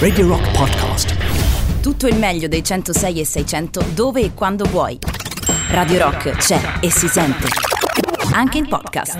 Radio Rock Podcast. Tutto il meglio dei 106 e 600 dove e quando vuoi. Radio Rock c'è e si sente. Anche in podcast.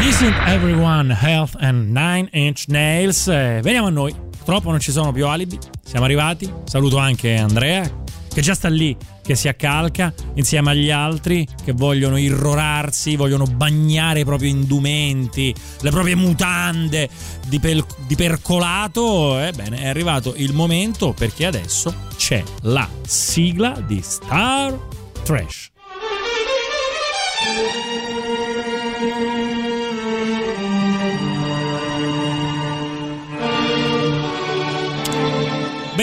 Isn't everyone health and nine inch nails? Eh, veniamo a noi. Purtroppo non ci sono più alibi. Siamo arrivati. Saluto anche Andrea, che già sta lì, che si accalca insieme agli altri che vogliono irrorarsi, vogliono bagnare i propri indumenti, le proprie mutande di, pel- di percolato. Ebbene, è arrivato il momento perché adesso c'è la sigla di Star Trash.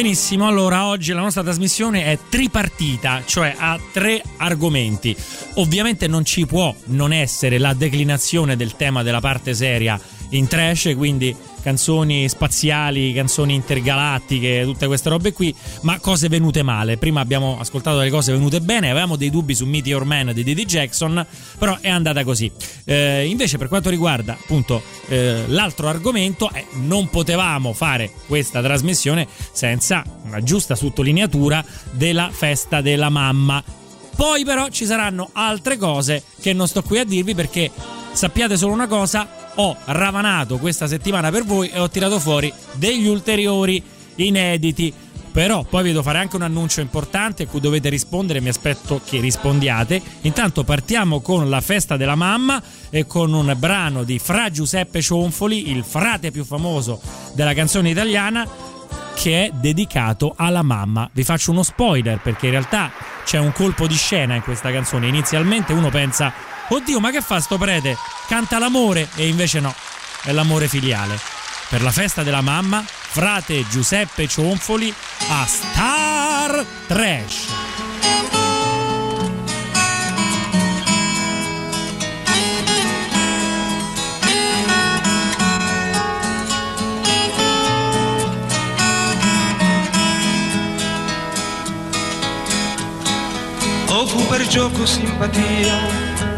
Benissimo, allora oggi la nostra trasmissione è tripartita, cioè ha tre argomenti. Ovviamente non ci può non essere la declinazione del tema della parte seria in trash, quindi canzoni spaziali, canzoni intergalattiche, tutte queste robe qui, ma cose venute male. Prima abbiamo ascoltato delle cose venute bene, avevamo dei dubbi su Meteor Man di Diddy Jackson, però è andata così. Eh, invece per quanto riguarda appunto eh, l'altro argomento, eh, non potevamo fare questa trasmissione senza una giusta sottolineatura della festa della mamma. Poi però ci saranno altre cose che non sto qui a dirvi perché sappiate solo una cosa, ho ravanato questa settimana per voi e ho tirato fuori degli ulteriori inediti. Però poi vi devo fare anche un annuncio importante a cui dovete rispondere, mi aspetto che rispondiate. Intanto partiamo con la festa della mamma e con un brano di Fra Giuseppe Cionfoli, il frate più famoso della canzone italiana, che è dedicato alla mamma. Vi faccio uno spoiler perché in realtà c'è un colpo di scena in questa canzone. Inizialmente uno pensa, oddio ma che fa sto prete? Canta l'amore e invece no, è l'amore filiale. Per la festa della mamma, frate Giuseppe Cionfoli a Star Trash. O fu per gioco simpatia,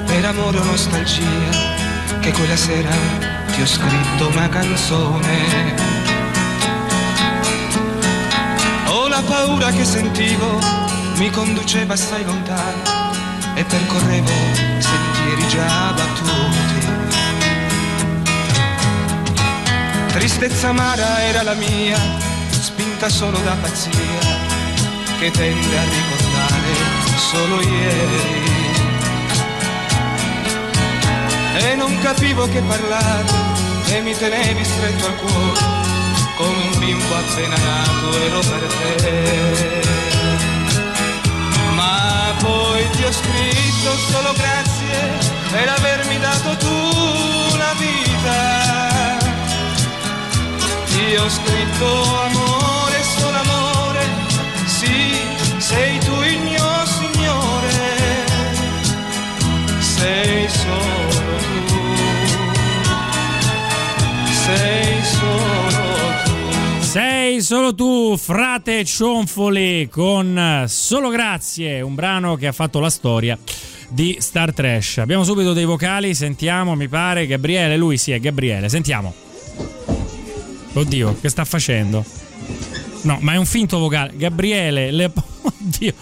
per amore o nostalgia, che quella sera ti ho scritto una canzone. O la paura che sentivo mi conduceva assai lontano e percorrevo sentieri già battuti. Tristezza amara era la mia, spinta solo da pazzia, che tende a ricordare solo ieri. E non capivo che parlare e mi tenevi stretto al cuore, come un bimbo appena nato ero per te. Ma poi ti ho scritto solo grazie per avermi dato tu la vita. Ti ho scritto amore, solo amore, sì, sei solo tu, frate Cionfoli, con Solo Grazie, un brano che ha fatto la storia di Star Trash. Abbiamo subito dei vocali, sentiamo, mi pare, Gabriele, lui sì, è Gabriele, sentiamo. Oddio, che sta facendo? No, ma è un finto vocale. Gabriele, le... oddio,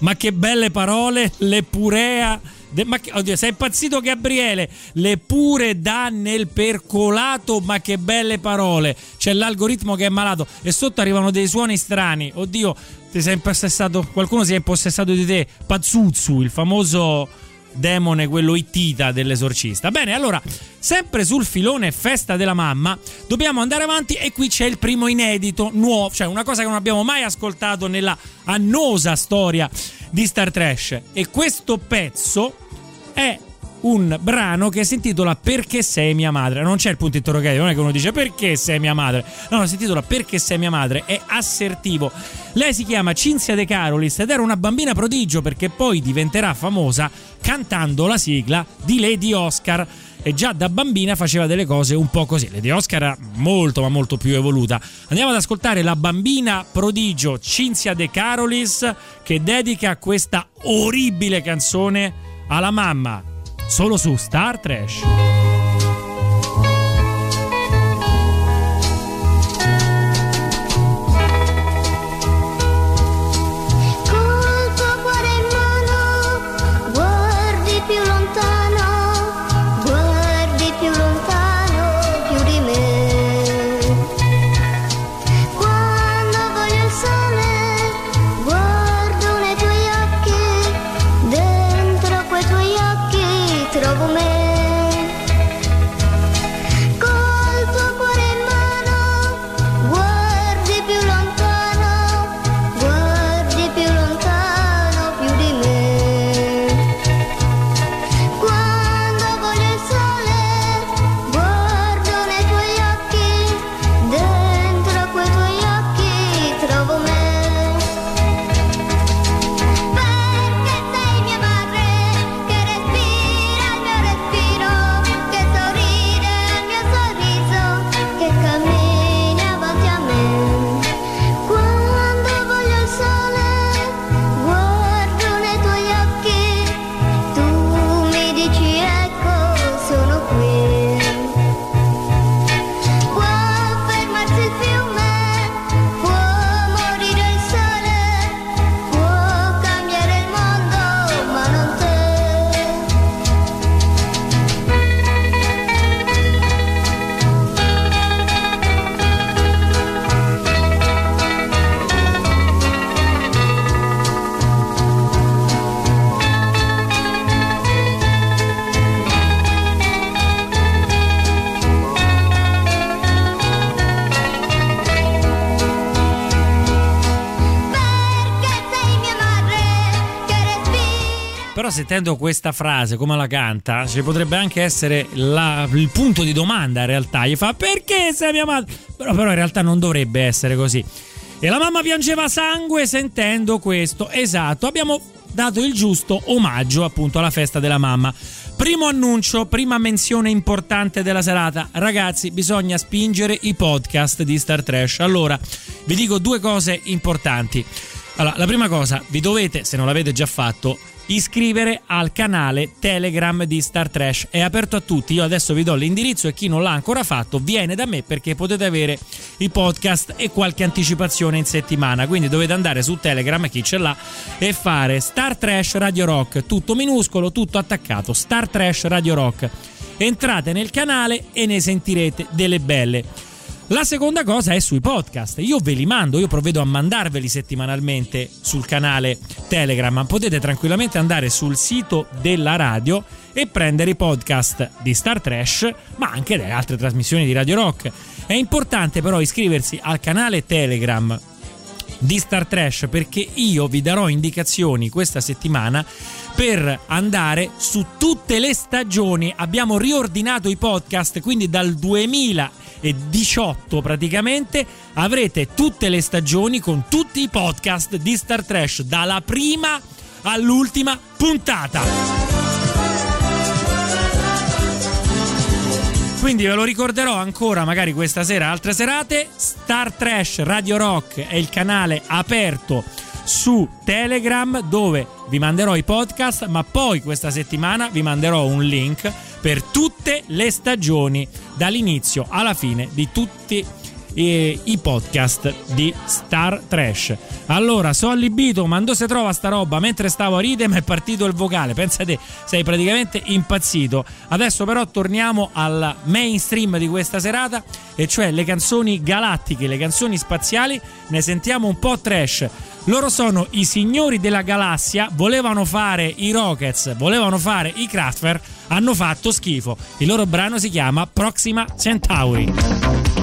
ma che belle parole, le purea. De... ma oddio, sei impazzito Gabriele? Le pure dà nel percolato, ma che belle parole. C'è l'algoritmo che è malato e sotto arrivano dei suoni strani. Oddio, ti sei impossessato, qualcuno si è impossessato di te. Pazzuzzu, il famoso demone, quello ittita dell'esorcista. Bene, allora, sempre sul filone festa della mamma, dobbiamo andare avanti e qui c'è il primo inedito, nuovo, cioè una cosa che non abbiamo mai ascoltato nella annosa storia di Star Trash. E questo pezzo è un brano che si intitola Perché sei mia madre. Non c'è il punto interrogativo, non è che uno dice perché sei mia madre. No, no, si intitola Perché sei mia madre. È assertivo. Lei si chiama Cinzia De Carolis ed era una bambina prodigio perché poi diventerà famosa cantando la sigla di Lady Oscar. E già da bambina faceva delle cose un po' così. Lady Oscar era molto, ma molto più evoluta. Andiamo ad ascoltare la bambina prodigio Cinzia De Carolis che dedica questa orribile canzone alla mamma solo su Star Trash. Però sentendo questa frase come la canta, ci potrebbe anche essere la, il punto di domanda in realtà. Gli fa perché sei mia madre? Però, però in realtà non dovrebbe essere così. E la mamma piangeva sangue sentendo questo. Esatto, abbiamo dato il giusto omaggio appunto alla festa della mamma. Primo annuncio, prima menzione importante della serata. Ragazzi, bisogna spingere i podcast di Star Trash. Allora, vi dico due cose importanti. Allora, la prima cosa, vi dovete, se non l'avete già fatto, iscrivere al canale Telegram di Star Trash. È aperto a tutti. Io adesso vi do l'indirizzo e chi non l'ha ancora fatto viene da me perché potete avere i podcast e qualche anticipazione in settimana. Quindi dovete andare su Telegram, chi ce l'ha, e fare Star Trash Radio Rock, tutto minuscolo, tutto attaccato. Star Trash Radio Rock. Entrate nel canale e ne sentirete delle belle. La seconda cosa è sui podcast. Io ve li mando, io provvedo a mandarveli settimanalmente sul canale Telegram. Potete tranquillamente andare sul sito della radio e prendere i podcast di Star Trash, ma anche delle altre trasmissioni di Radio Rock. È importante però iscriversi al canale Telegram di Star Trash perché io vi darò indicazioni questa settimana per andare su tutte le stagioni. Abbiamo riordinato i podcast, quindi dal 2000 18 praticamente avrete tutte le stagioni con tutti i podcast di Star Trash dalla prima all'ultima puntata. Quindi ve lo ricorderò ancora magari questa sera, altre serate. Star Trash Radio Rock è il canale aperto su Telegram dove vi manderò i podcast, ma poi questa settimana vi manderò un link per tutte le stagioni, dall'inizio alla fine di tutti i, i podcast di Star Trash. Allora, so allibito, ma dove si trova sta roba? Mentre stavo a ridere, mi è partito il vocale. Pensate, sei praticamente impazzito. Adesso, però, torniamo al mainstream di questa serata, e cioè le canzoni galattiche, le canzoni spaziali. Ne sentiamo un po' trash. Loro sono i signori della galassia, volevano fare i Rockets, volevano fare i Kraftwerk, hanno fatto schifo. Il loro brano si chiama Proxima Centauri.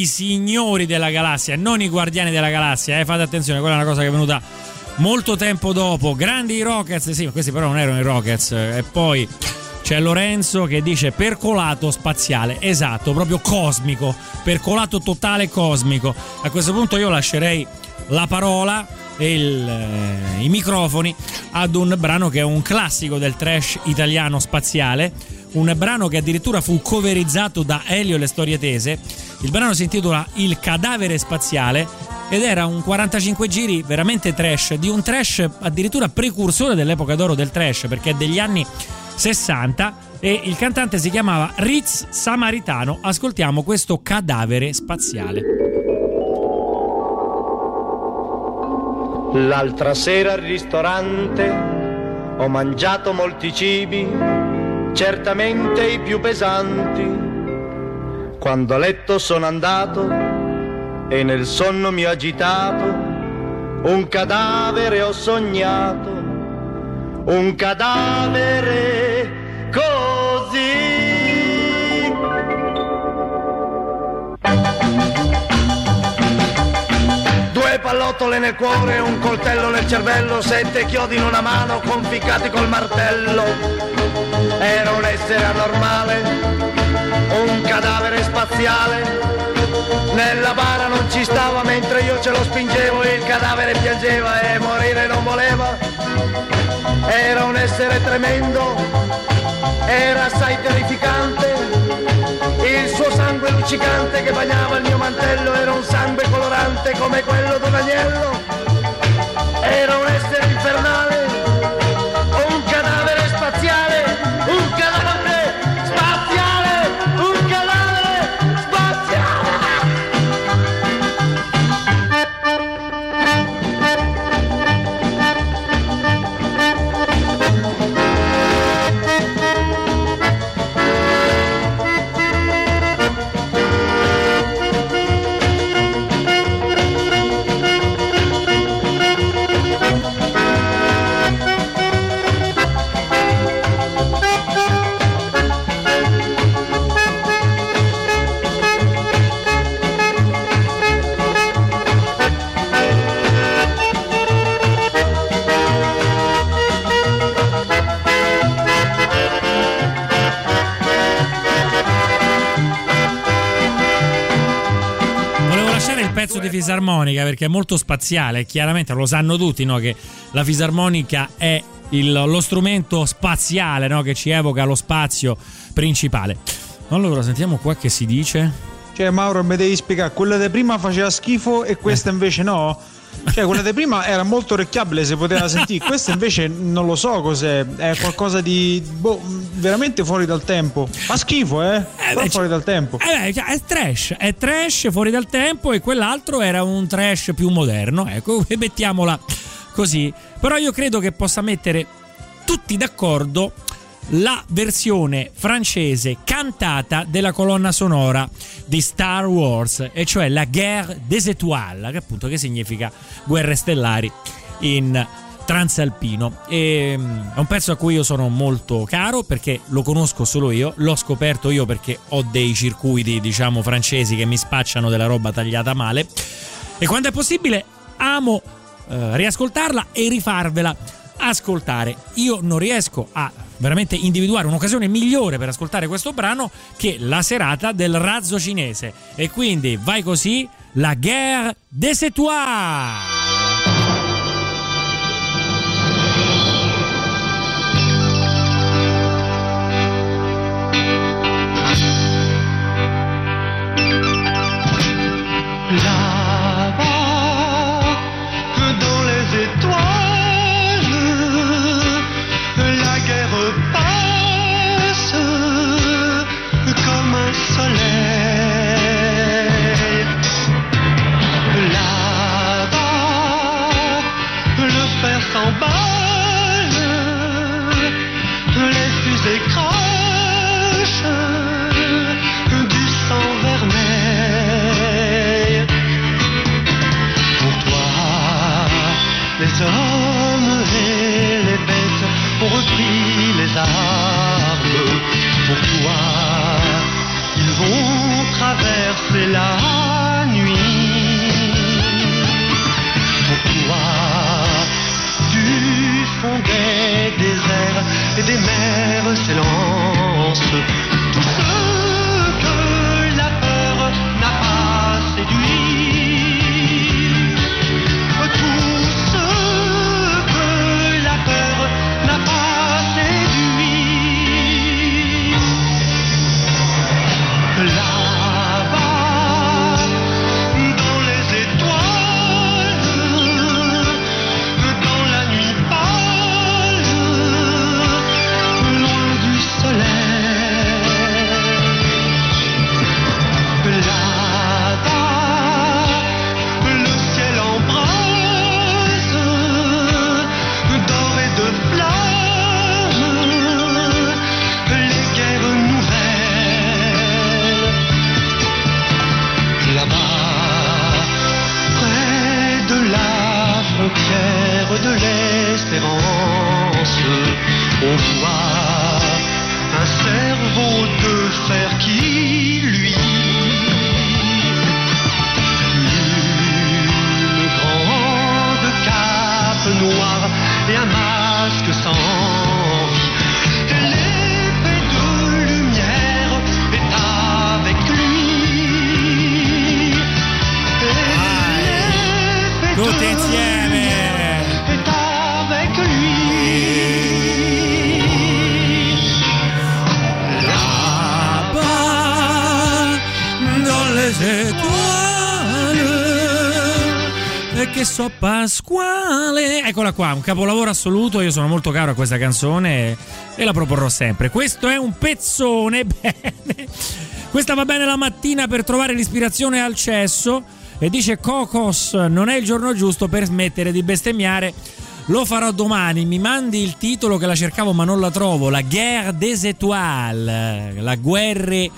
I signori della galassia, non i guardiani della galassia. Eh? Fate attenzione, quella è una cosa che è venuta molto tempo dopo. Grandi Rockets, sì, ma questi però non erano i Rockets. E poi c'è Lorenzo che dice percolato spaziale, esatto, proprio cosmico, percolato totale cosmico. A questo punto io lascerei la parola e il, eh, i microfoni ad un brano che è un classico del trash italiano spaziale, un brano che addirittura fu coverizzato da Elio le storie tese Il brano si intitola Il cadavere spaziale ed era un 45 giri veramente trash, di un trash addirittura precursore dell'epoca d'oro del trash, perché è degli anni 60 e il cantante si chiamava Ritz Samaritano. Ascoltiamo questo cadavere spaziale. L'altra sera al ristorante ho mangiato molti cibi, certamente i più pesanti. Quando a letto sono andato e nel sonno mi ho agitato, un cadavere ho sognato, un cadavere così. Due pallottole nel cuore, un coltello nel cervello, sette chiodi in una mano conficcati col martello. Era un essere anormale, un cadavere spaziale. Nella bara non ci stava mentre io ce lo spingevo il cadavere piangeva e morire non voleva. Era un essere tremendo, era assai terrificante. Il suo sangue luccicante che bagnava il mio mantello era un sangue colorante come quello d'un agnello. Era un essere infernale, fisarmonica perché è molto spaziale, chiaramente lo sanno tutti no, che la fisarmonica è il- lo strumento spaziale no, che ci evoca lo spazio principale. Allora, sentiamo qua che si dice. Cioè, Mauro, mi devi spiegare, quella di prima faceva schifo e questa invece no? Cioè, quella di prima era molto orecchiabile, si poteva sentire, questa invece non lo so cos'è, è qualcosa di boh, veramente fuori dal tempo. Fa schifo, eh? Però beh, fuori dal tempo. Eh beh, cioè, è trash, è trash fuori dal tempo e quell'altro era un trash più moderno, ecco, mettiamola così. Però io credo che possa mettere tutti d'accordo la versione francese cantata della colonna sonora di Star Wars, e cioè la Guerre des Étoiles, che appunto che significa guerre stellari in transalpino. E, mm, è un pezzo a cui io sono molto caro perché lo conosco solo io, l'ho scoperto io perché ho dei circuiti, diciamo, francesi che mi spacciano della roba tagliata male. E quando è possibile amo eh, riascoltarla e rifarvela ascoltare. Io non riesco a veramente individuare un'occasione migliore per ascoltare questo brano che la serata del razzo cinese. E quindi vai così, la guerre des étoiles. Et des mers s'élance Eccola qua, un capolavoro assoluto. Io sono molto caro a questa canzone e la proporrò sempre. Questo è un pezzone. Bene. Questa va bene la mattina per trovare l'ispirazione al cesso. E dice Cocos: Non è il giorno giusto per smettere di bestemmiare. Lo farò domani. Mi mandi il titolo che la cercavo ma non la trovo. La Guerre des Étoiles. La guerre.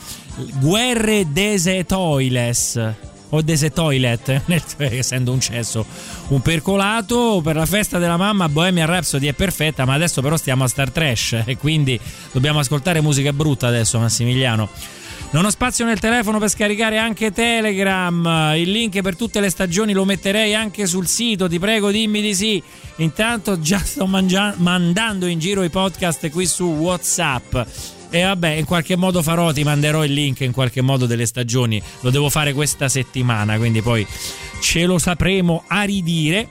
Guerre des Étoiles. O des Toilet, essendo un cesso un percolato per la festa della mamma Bohemian Rhapsody è perfetta ma adesso però stiamo a Star Trash e quindi dobbiamo ascoltare musica brutta adesso Massimiliano non ho spazio nel telefono per scaricare anche Telegram. Il link per tutte le stagioni lo metterei anche sul sito. Ti prego, dimmi di sì. Intanto già sto mangia- mandando in giro i podcast qui su WhatsApp. E vabbè, in qualche modo farò, ti manderò il link in qualche modo delle stagioni. Lo devo fare questa settimana, quindi poi ce lo sapremo a ridire.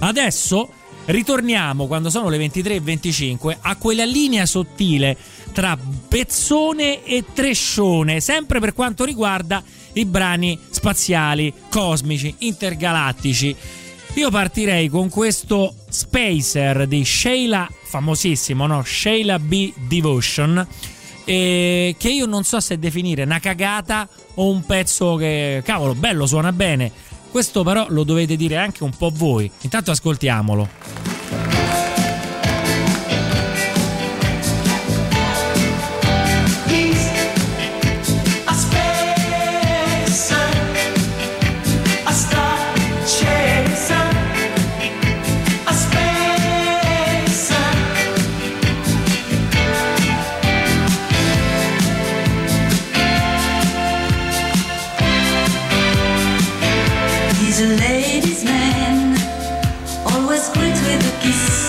Adesso ritorniamo quando sono le 23.25 a quella linea sottile tra pezzone e trescione, sempre per quanto riguarda i brani spaziali, cosmici, intergalattici. Io partirei con questo Spacer di Sheila, famosissimo, no? Sheila B. Devotion. eh, che io non so se definire una cagata o un pezzo che, cavolo, bello, suona bene. Questo però lo dovete dire anche un po' voi. Intanto ascoltiamolo.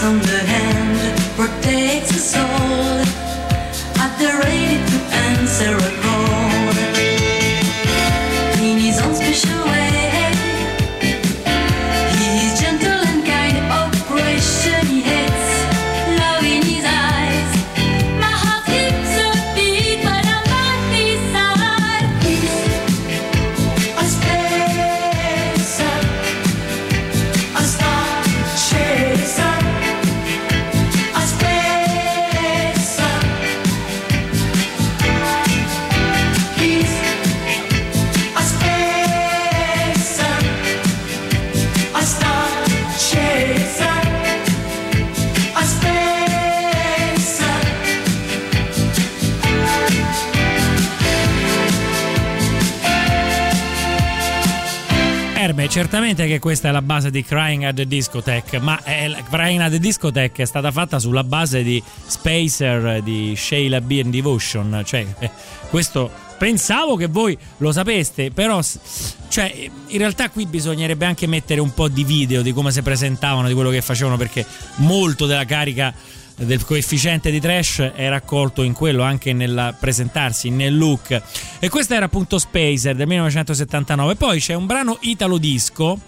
On the hand, protects the soul. At the ready to answer certamente che questa è la base di Crying at the Discotheque, ma è, Crying at the Discotheque è stata fatta sulla base di Spacer di Sheila B. and Devotion, cioè eh, questo pensavo che voi lo sapeste, però cioè, in realtà qui bisognerebbe anche mettere un po' di video di come si presentavano, di quello che facevano, perché molto della carica del coefficiente di trash è raccolto in quello anche nel presentarsi nel look. E questo era appunto Spacer del 1979 poi c'è un brano italo disco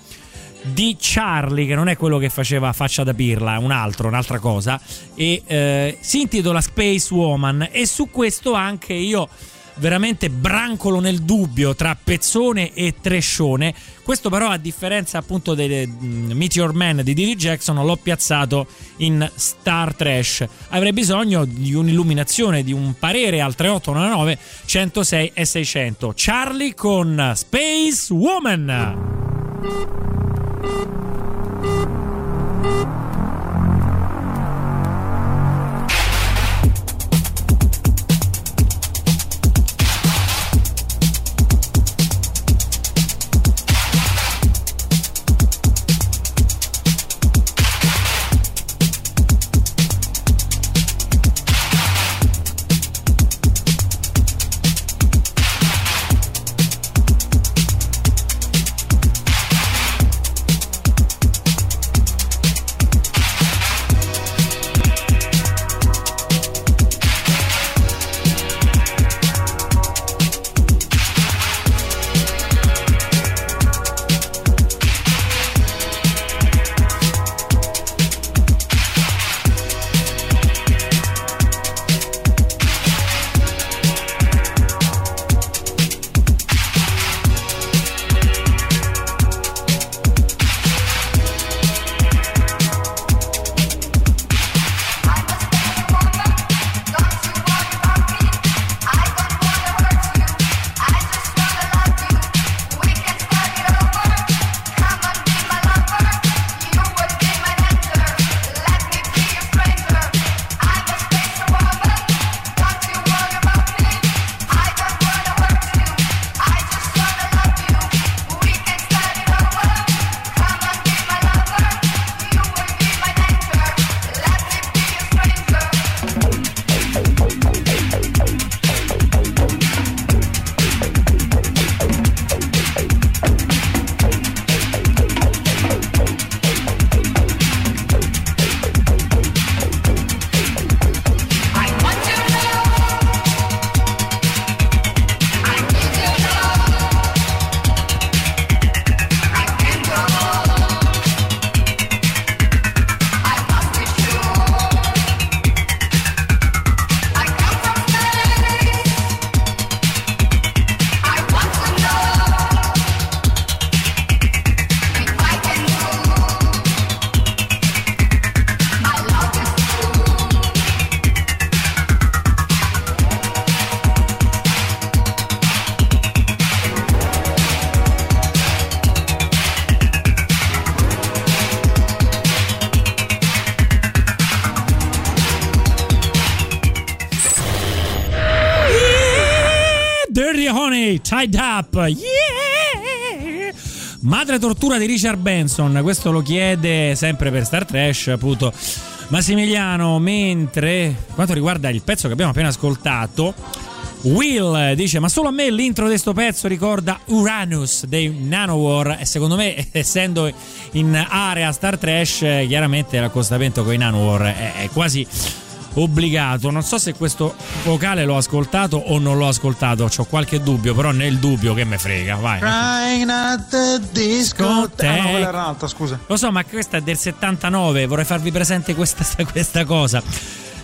di Charlie che non è quello che faceva faccia da pirla un altro un'altra cosa. E eh, si intitola Space Woman. E su questo anche io veramente brancolo nel dubbio tra pezzone e trescione. Questo però a differenza appunto dei mm, Meteor Man di Diddy Jackson l'ho piazzato in Star Trash. Avrei bisogno di un'illuminazione, di un parere al 3899 106 e 600. Charlie con Space Woman. Tied Up. Yeah! Madre tortura di Richard Benson, questo lo chiede sempre per Star Trash, appunto. Massimiliano, mentre quanto riguarda il pezzo che abbiamo appena ascoltato, Will dice: Ma solo a me l'intro di questo pezzo ricorda Uranus dei Nanowar. E secondo me, essendo in area Star Trash, eh, chiaramente l'accostamento con i Nanowar è, è quasi obbligato. Non so se questo vocale l'ho ascoltato o non l'ho ascoltato. Ho qualche dubbio, però nel dubbio che me frega. Vai. Crying at the discotheque. Ah, no, quella era un'altra, scusa. Lo so, ma questa è del 79. Vorrei farvi presente questa, questa cosa.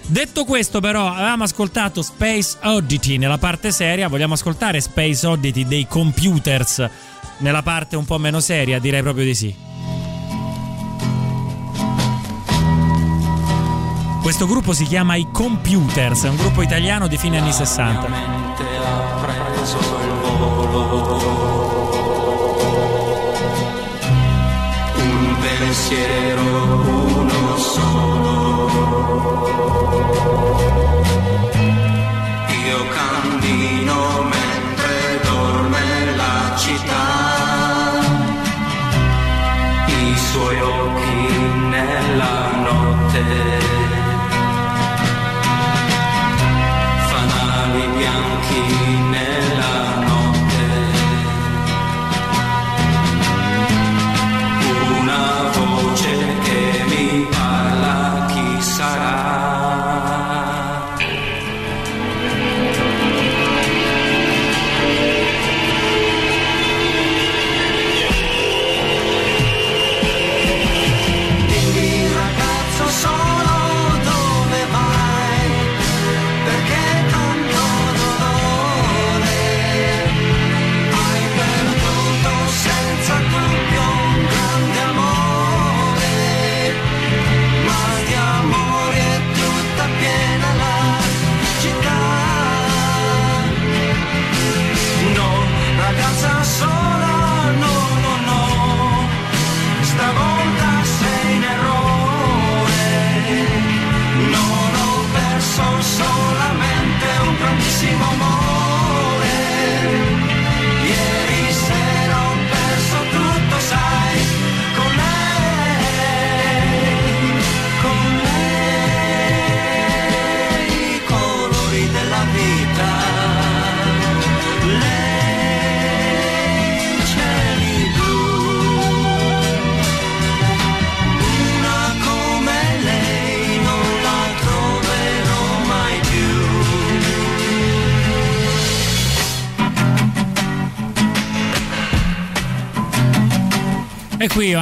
Detto questo, però, avevamo ascoltato Space Oddity nella parte seria. Vogliamo ascoltare Space Oddity dei computers nella parte un po' meno seria? Direi proprio di sì. Questo gruppo si chiama I Computers, è un gruppo italiano di fine anni 60. Un pensiero, uno solo. Io cammino mentre dorme la città. I suoi occhi nella notte.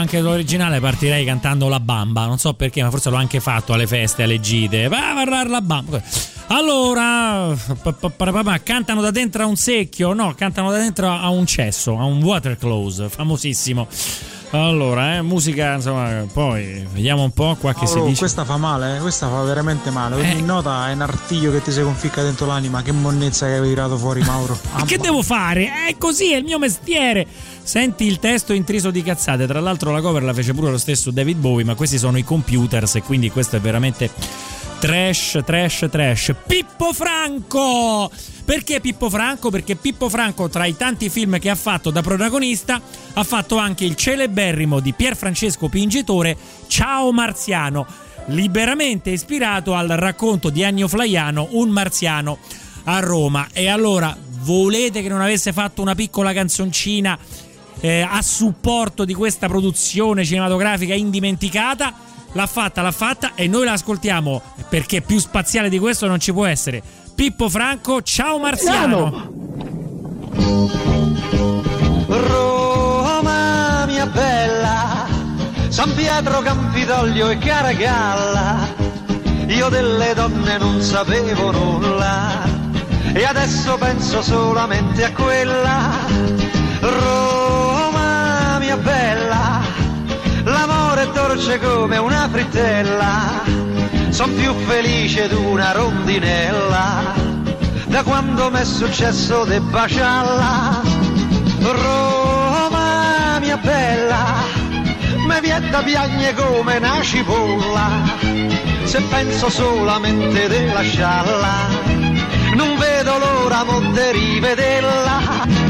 Anche l'originale partirei cantando La Bamba. Non so perché, ma forse l'ho anche fatto alle feste, alle gite. Va la Bamba. Allora, cantano da dentro a un secchio? No, cantano da dentro a un cesso, a un water close, famosissimo. Allora, eh, musica, insomma, poi vediamo un po' qua che si Paolo, dice. questa fa male, eh? questa fa veramente male. Ogni Eh. nota è un artiglio che ti si conficca dentro l'anima. Che monnezza che hai tirato fuori, Mauro. Ma che devo fare? È così, è il mio mestiere. Senti il testo intriso di cazzate. Tra l'altro, la cover la fece pure lo stesso David Bowie. Ma questi sono i computers, e quindi questo è veramente trash, trash, trash. Pippo Franco! Perché Pippo Franco? Perché Pippo Franco, tra i tanti film che ha fatto da protagonista, ha fatto anche il celeberrimo di Pier Francesco Pingitore, Ciao Marziano, liberamente ispirato al racconto di Agno Flaiano, Un marziano a Roma. E allora, volete che non avesse fatto una piccola canzoncina eh, a supporto di questa produzione cinematografica indimenticata? L'ha fatta, l'ha fatta e noi la ascoltiamo perché più spaziale di questo non ci può essere. Pippo Franco, ciao Marziano! Roma mia bella, San Pietro Campidoglio e Caragalla, io delle donne non sapevo nulla e adesso penso solamente a quella. Roma mia bella, l'amore dolce come una frittella, son più felice d'una rondinella da quando m'è successo de baciarla. Roma mia bella, mi viene da piagne come una cipolla, se penso solamente di lasciarla, non vedo l'ora ora volte rivedella.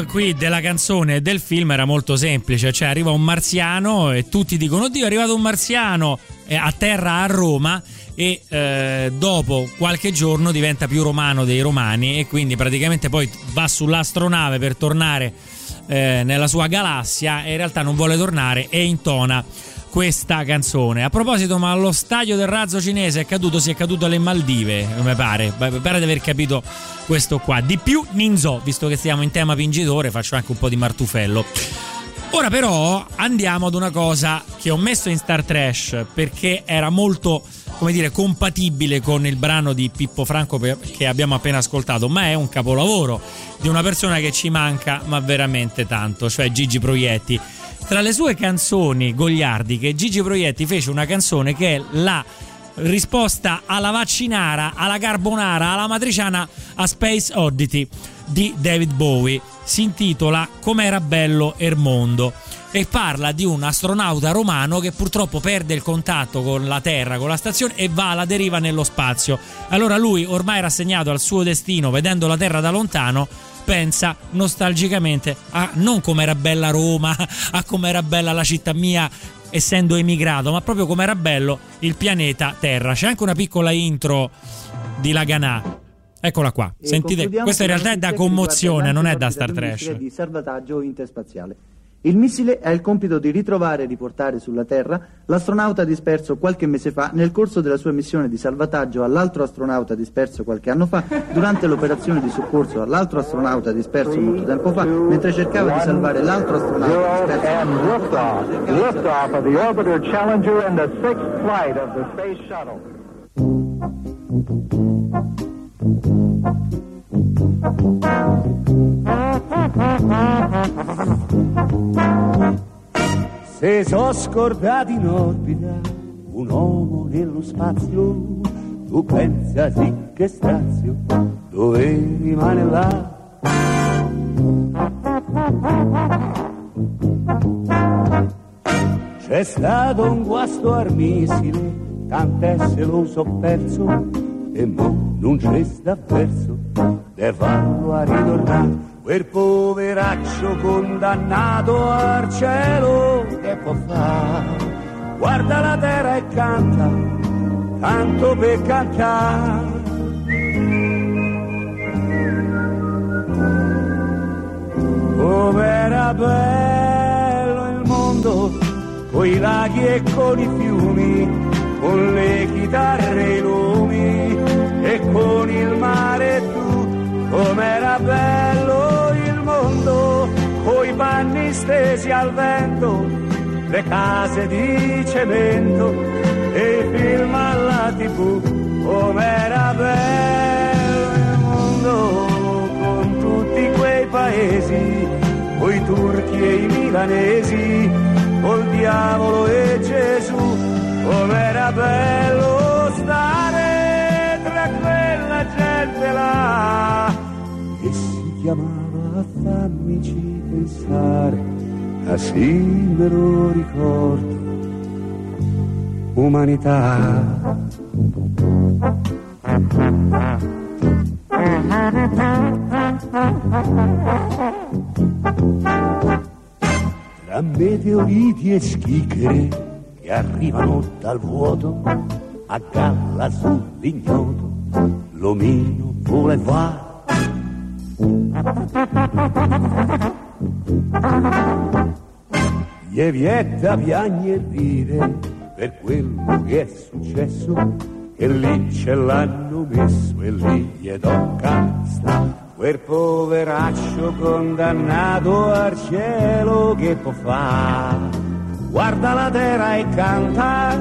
Plot qui della canzone e del film era molto semplice, cioè arriva un marziano e tutti dicono oddio è arrivato un marziano eh, a terra a Roma e eh, dopo qualche giorno diventa più romano dei romani e quindi praticamente poi va sull'astronave per tornare eh, nella sua galassia e in realtà non vuole tornare e intona questa canzone. A proposito, ma allo stadio del razzo cinese è caduto, si è caduto alle Maldive, mi pare. Pare di aver capito questo qua. Di più Ninzo, visto che stiamo in tema vincitore, faccio anche un po' di martufello. Ora però andiamo ad una cosa che ho messo in Star Trash perché era molto, come dire, compatibile con il brano di Pippo Franco che abbiamo appena ascoltato, ma è un capolavoro di una persona che ci manca ma veramente tanto, cioè Gigi Proietti. Tra le sue canzoni goliardiche, Gigi Proietti fece una canzone che è la risposta alla vaccinara, alla carbonara, alla matriciana a Space Oddity di David Bowie. Si intitola Com'era bello Ermondo e parla di un astronauta romano che purtroppo perde il contatto con la Terra, con la stazione e va alla deriva nello spazio. Allora lui, ormai rassegnato al suo destino, vedendo la Terra da lontano, pensa nostalgicamente a non com'era bella Roma, a com'era bella la città mia essendo emigrato, ma proprio com'era bello il pianeta Terra. C'è anche una piccola intro di Laganà. Eccola qua, E sentite, questa in realtà è da commozione, non è da Star Trash. di salvataggio interspaziale. Il missile ha il compito di ritrovare e riportare sulla Terra l'astronauta disperso qualche mese fa nel corso della sua missione di salvataggio all'altro astronauta disperso qualche anno fa durante l'operazione di soccorso all'altro astronauta disperso molto tempo fa mentre cercava di salvare l'altro astronauta disperso Se so scordati in orbita un uomo nello spazio, tu pensa sì che strazio, dove rimane là? C'è stato un guasto al missile, tant'è se lo so perso, e mo non c'è sta verso, de farlo a ritornare. Quel poveraccio condannato al cielo, che può fare? Guarda la terra e canta, tanto per cantare. Com'era bello il mondo, coi laghi e con i fiumi, con le chitarre e i lumi, e con il mare tu. Com'era bello il mondo, coi panni stesi al vento, le case di cemento e i film alla tv. Com'era bello il mondo, con tutti quei paesi, coi turchi e i milanesi, col diavolo e Gesù, com'era bello pensare, ah ricordo, umanità. Tra meteoriti e schichere che arrivano dal vuoto a galla sull'ignoto, l'omino vola e va. Gli vieta piagne e ride per quello che è successo, che lì ce l'hanno messo e lì gli tocca sta. Quel poveraccio condannato al cielo che può fare? Guarda la terra e canta,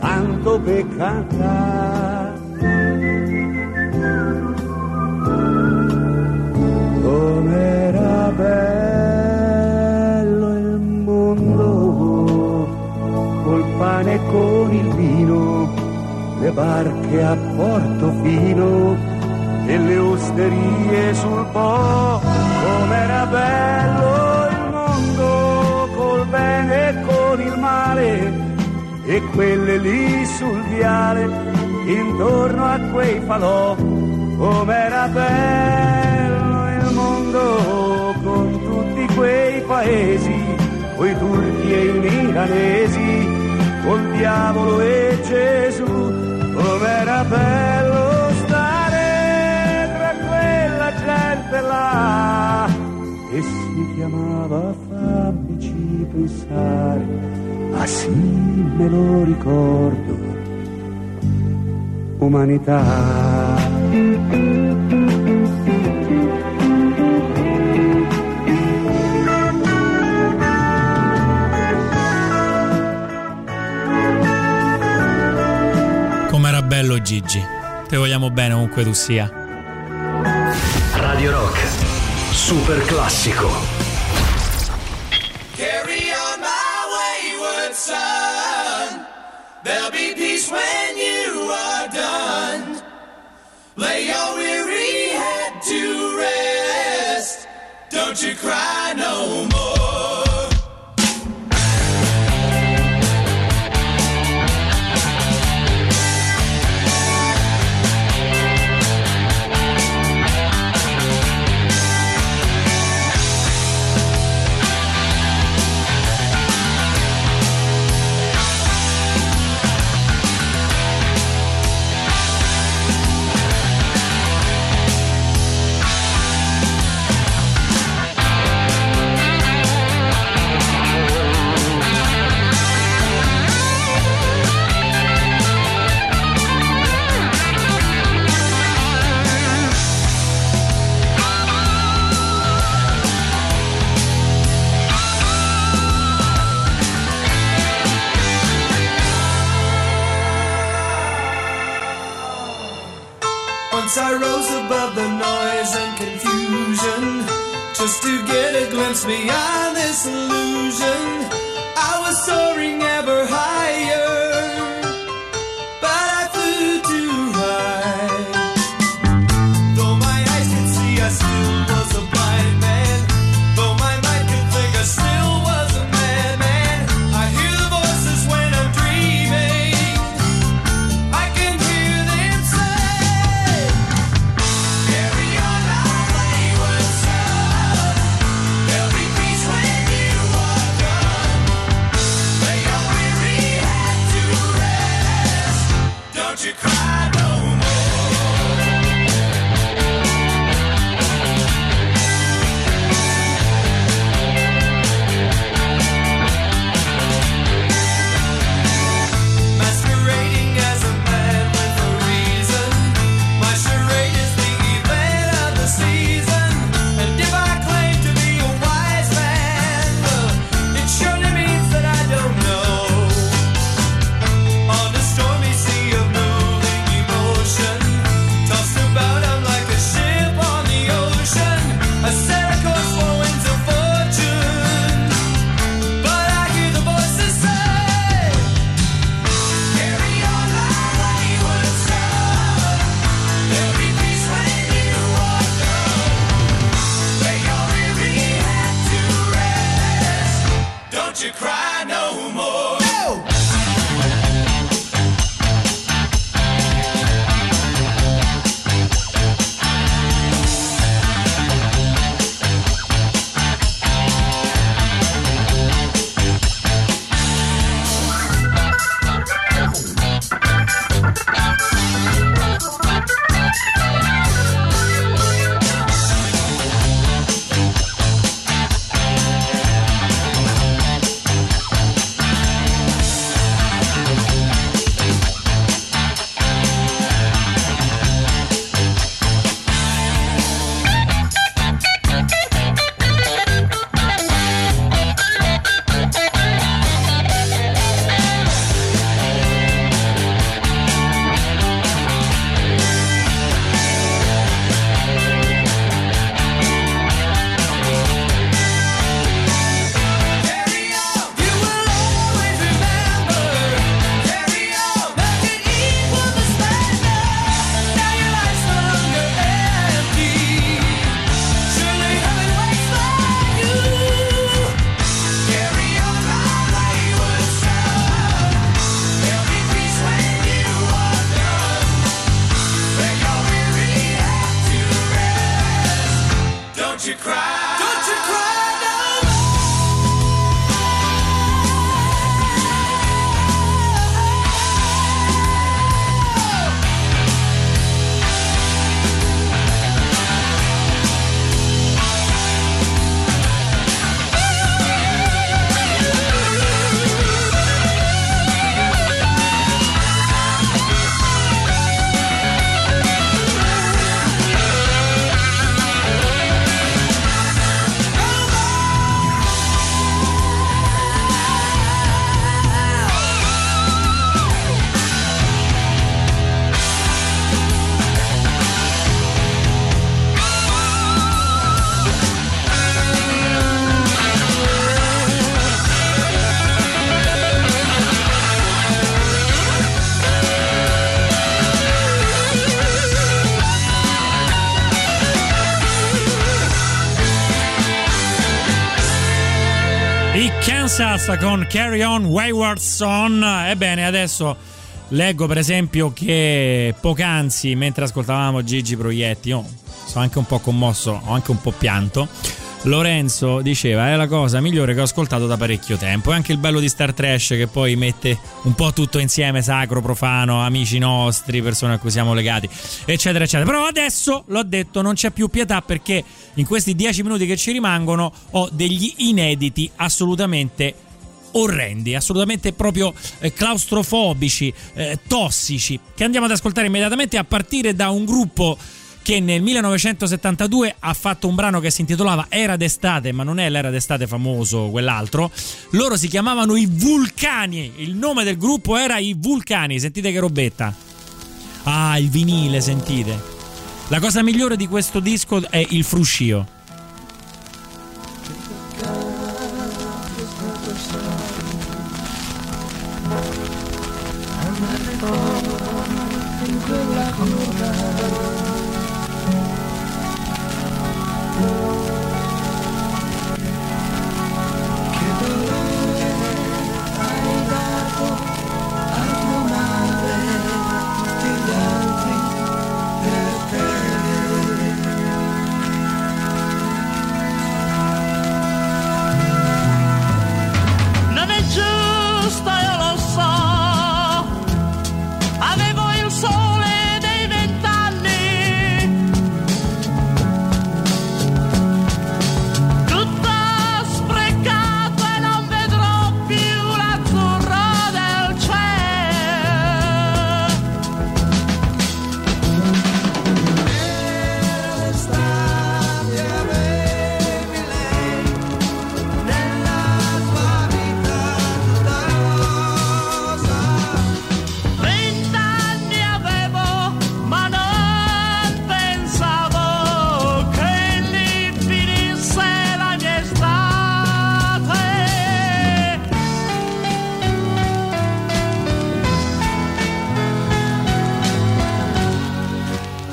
tanto per cantare. Com'era bello il mondo, col pane e con il vino, le barche a porto fino e le osterie sul Po, com'era bello il mondo, col bene e con il male, e quelle lì sul viale, intorno a quei falò, com'era bello il mondo con tutti quei paesi, coi turchi e i milanesi, col diavolo e Gesù. Com'era bello stare tra quella gente là e si chiamava fammici pensare. Ah sì, me lo ricordo. Umanità. Bello Gigi. Te vogliamo bene ovunque tu sia. Radio Rock. Super classico. Carry on my wayward son. There'll be peace when you are done. Lay your weary head to rest. Don't you cry no more. Above the noise and confusion just to get a glimpse beyond this illusion. I was soaring ever Kansas con Carry On Wayward Son. Ebbene, adesso leggo per esempio che poc'anzi, mentre ascoltavamo Gigi Proietti, io sono anche un po' commosso, ho anche un po' pianto. Lorenzo diceva: È la cosa migliore che ho ascoltato da parecchio tempo. E anche il bello di Star Trash, che poi mette un po' tutto insieme, sacro, profano, amici nostri, persone a cui siamo legati, eccetera, eccetera. Però adesso l'ho detto, non c'è più pietà perché in questi dieci minuti che ci rimangono ho degli inediti assolutamente orrendi, assolutamente proprio eh, claustrofobici, eh, tossici, che andiamo ad ascoltare immediatamente a partire da un gruppo che nel 1972 ha fatto un brano che si intitolava Era d'estate, ma non è l'era d'estate famoso, quell'altro. Loro si chiamavano i Vulcani, il nome del gruppo era i Vulcani, sentite che robetta. Ah, il vinile, sentite. La cosa migliore di questo disco è il fruscio.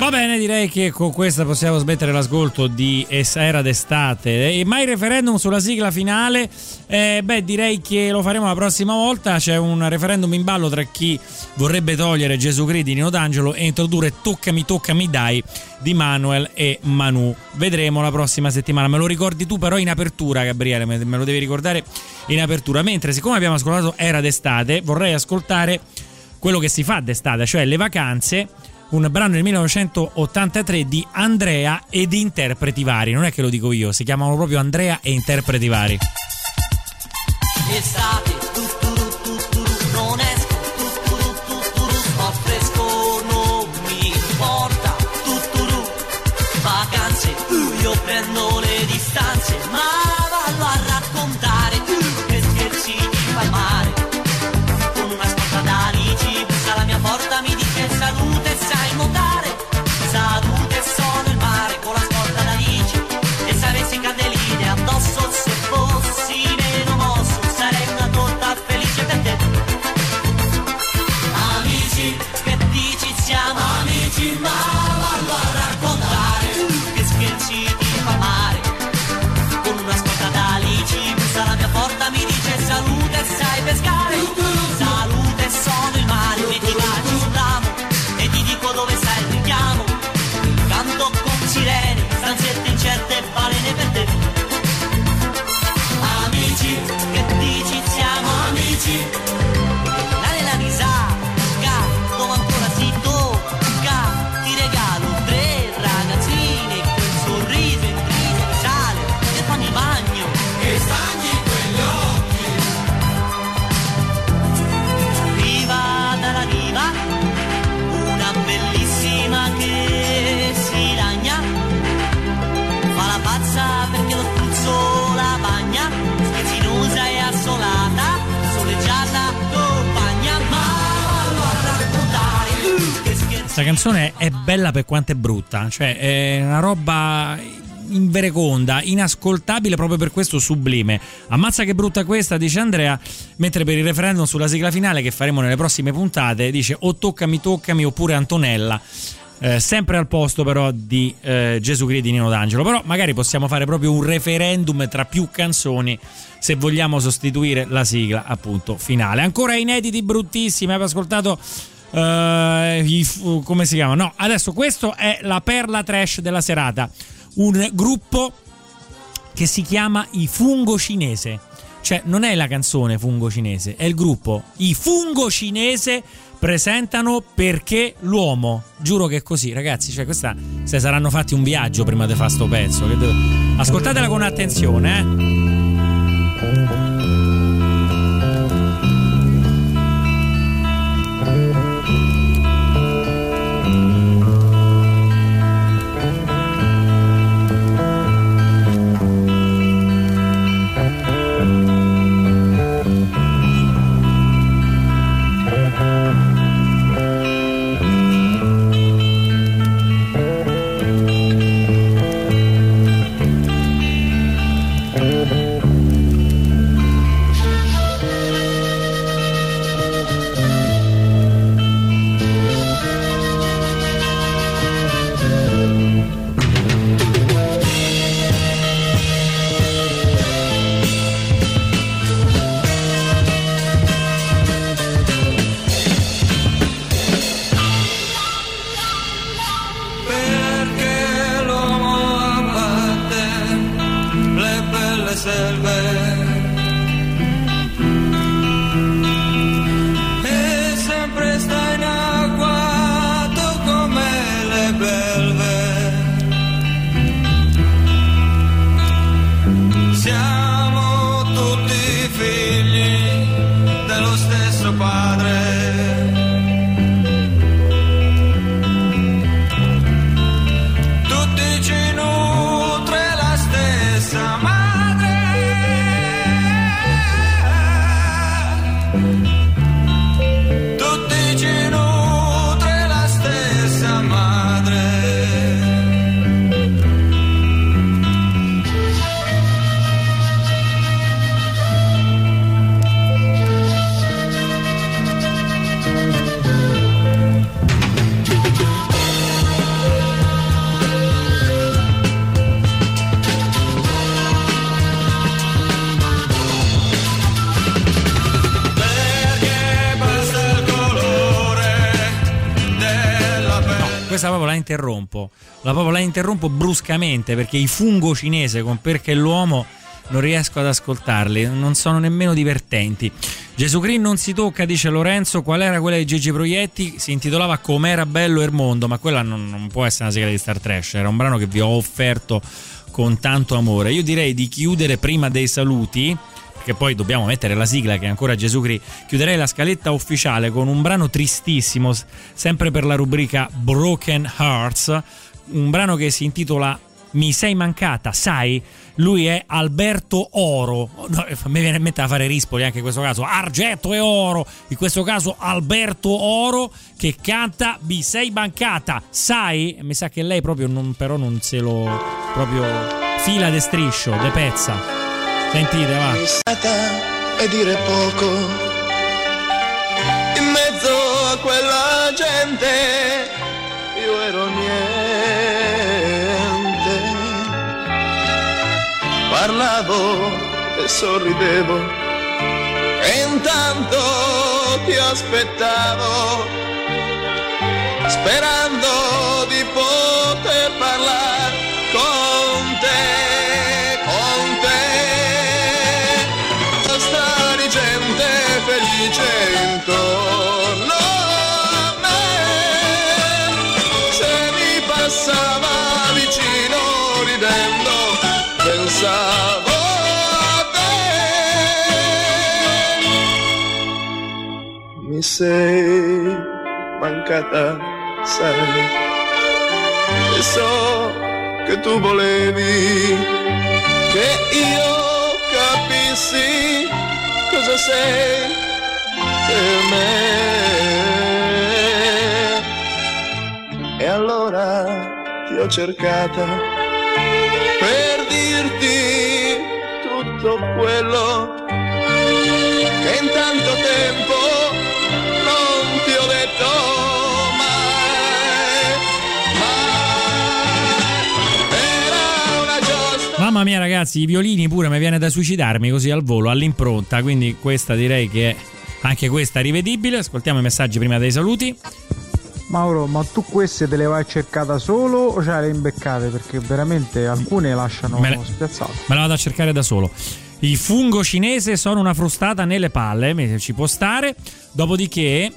Va bene, direi che con questa possiamo smettere l'ascolto di Era d'estate. E mai referendum sulla sigla finale? Eh, beh, direi che lo faremo la prossima volta. C'è un referendum in ballo tra chi vorrebbe togliere Gesù Cristo di Nino D'Angelo e introdurre Toccami, toccami dai di Manuel e Manu. Vedremo la prossima settimana. Me lo ricordi tu però in apertura, Gabriele, me lo devi ricordare in apertura. Mentre siccome abbiamo ascoltato Era d'estate, vorrei ascoltare quello che si fa d'estate, cioè le vacanze un brano del 1983 di Andrea ed interpreti vari. Non è che lo dico io, si chiamano proprio Andrea e interpreti vari. Estate, Questa canzone è bella per quanto è brutta, cioè è una roba invereconda, inascoltabile proprio per questo sublime. Ammazza che brutta questa, dice Andrea, mentre per il referendum sulla sigla finale che faremo nelle prossime puntate dice o toccami toccami oppure Antonella. Eh, sempre al posto però di eh, Gesù Cristo Nino D'Angelo però magari possiamo fare proprio un referendum tra più canzoni se vogliamo sostituire la sigla appunto finale ancora inediti bruttissimi avete ascoltato fu- come si chiama no adesso questo è la perla trash della serata un gruppo che si chiama I Fungo Cinese. Cioè, non è la canzone Fungo Cinese, è il gruppo I Fungo Cinese presentano perché l'uomo. Giuro che è così, ragazzi. Cioè, questa se saranno fatti un viaggio prima di fare sto pezzo. Ascoltatela con attenzione, eh. Questa proprio la interrompo. La proprio la interrompo bruscamente perché i fungo cinese con perché l'uomo non riesco ad ascoltarli, non sono nemmeno divertenti. Gesù Cristo non si tocca, dice Lorenzo. Qual era quella di Gigi Proietti? Si intitolava Com'era bello il mondo, ma quella non, non può essere una sigla di Star Trash. Era un brano che vi ho offerto con tanto amore. Io direi di chiudere prima dei saluti. Perché poi dobbiamo mettere la sigla che è ancora Gesù Cristo. Chiuderei la scaletta ufficiale con un brano tristissimo, sempre per la rubrica Broken Hearts. Un brano che si intitola Mi sei mancata, sai? Lui è Alberto Oro. No, a me viene in mente da fare rispoli anche in questo caso. Argento e oro. In questo caso Alberto Oro che canta Mi sei mancata, sai? Mi sa che lei proprio non, però non se lo proprio fila de striscio, de pezza. Sentite, va. Stata e dire poco. In mezzo a quella gente io ero niente. Parlavo e sorridevo. E intanto ti aspettavo sperando di poter mi sei mancata sai. E so che tu volevi che io capissi cosa sei me. allora ti ho cercata per dirti tutto quello che in tanto tempo non ti ho detto. Mamma mia ragazzi, i violini pure mi viene da suicidarmi così al volo, all'impronta, quindi questa direi che è anche questa rivedibile. Ascoltiamo i messaggi prima dei saluti. Mauro, ma tu queste te le vai a cercare solo o ce le imbeccate? Perché veramente alcune lasciano Me le- spiazzato. Me la vado a cercare da solo. Il fungo cinese sono una frustata nelle palle, ci può stare. Dopodiché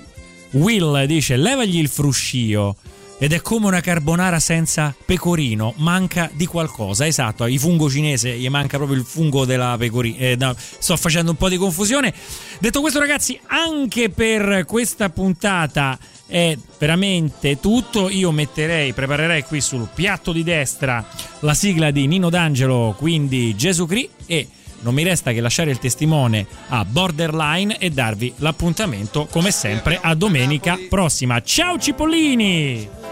Will dice levagli il fruscio. Ed è come una carbonara senza pecorino, manca di qualcosa. Esatto, il fungo cinese gli manca proprio il fungo della pecorina. Eh, no, sto facendo un po' di confusione. Detto questo, ragazzi, anche per questa puntata è veramente tutto. Io metterei, preparerei qui sul piatto di destra la sigla di Nino D'Angelo, quindi Gesù Cri e non mi resta che lasciare il testimone a Borderline e darvi l'appuntamento come sempre a domenica prossima. Ciao Cipollini!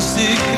sick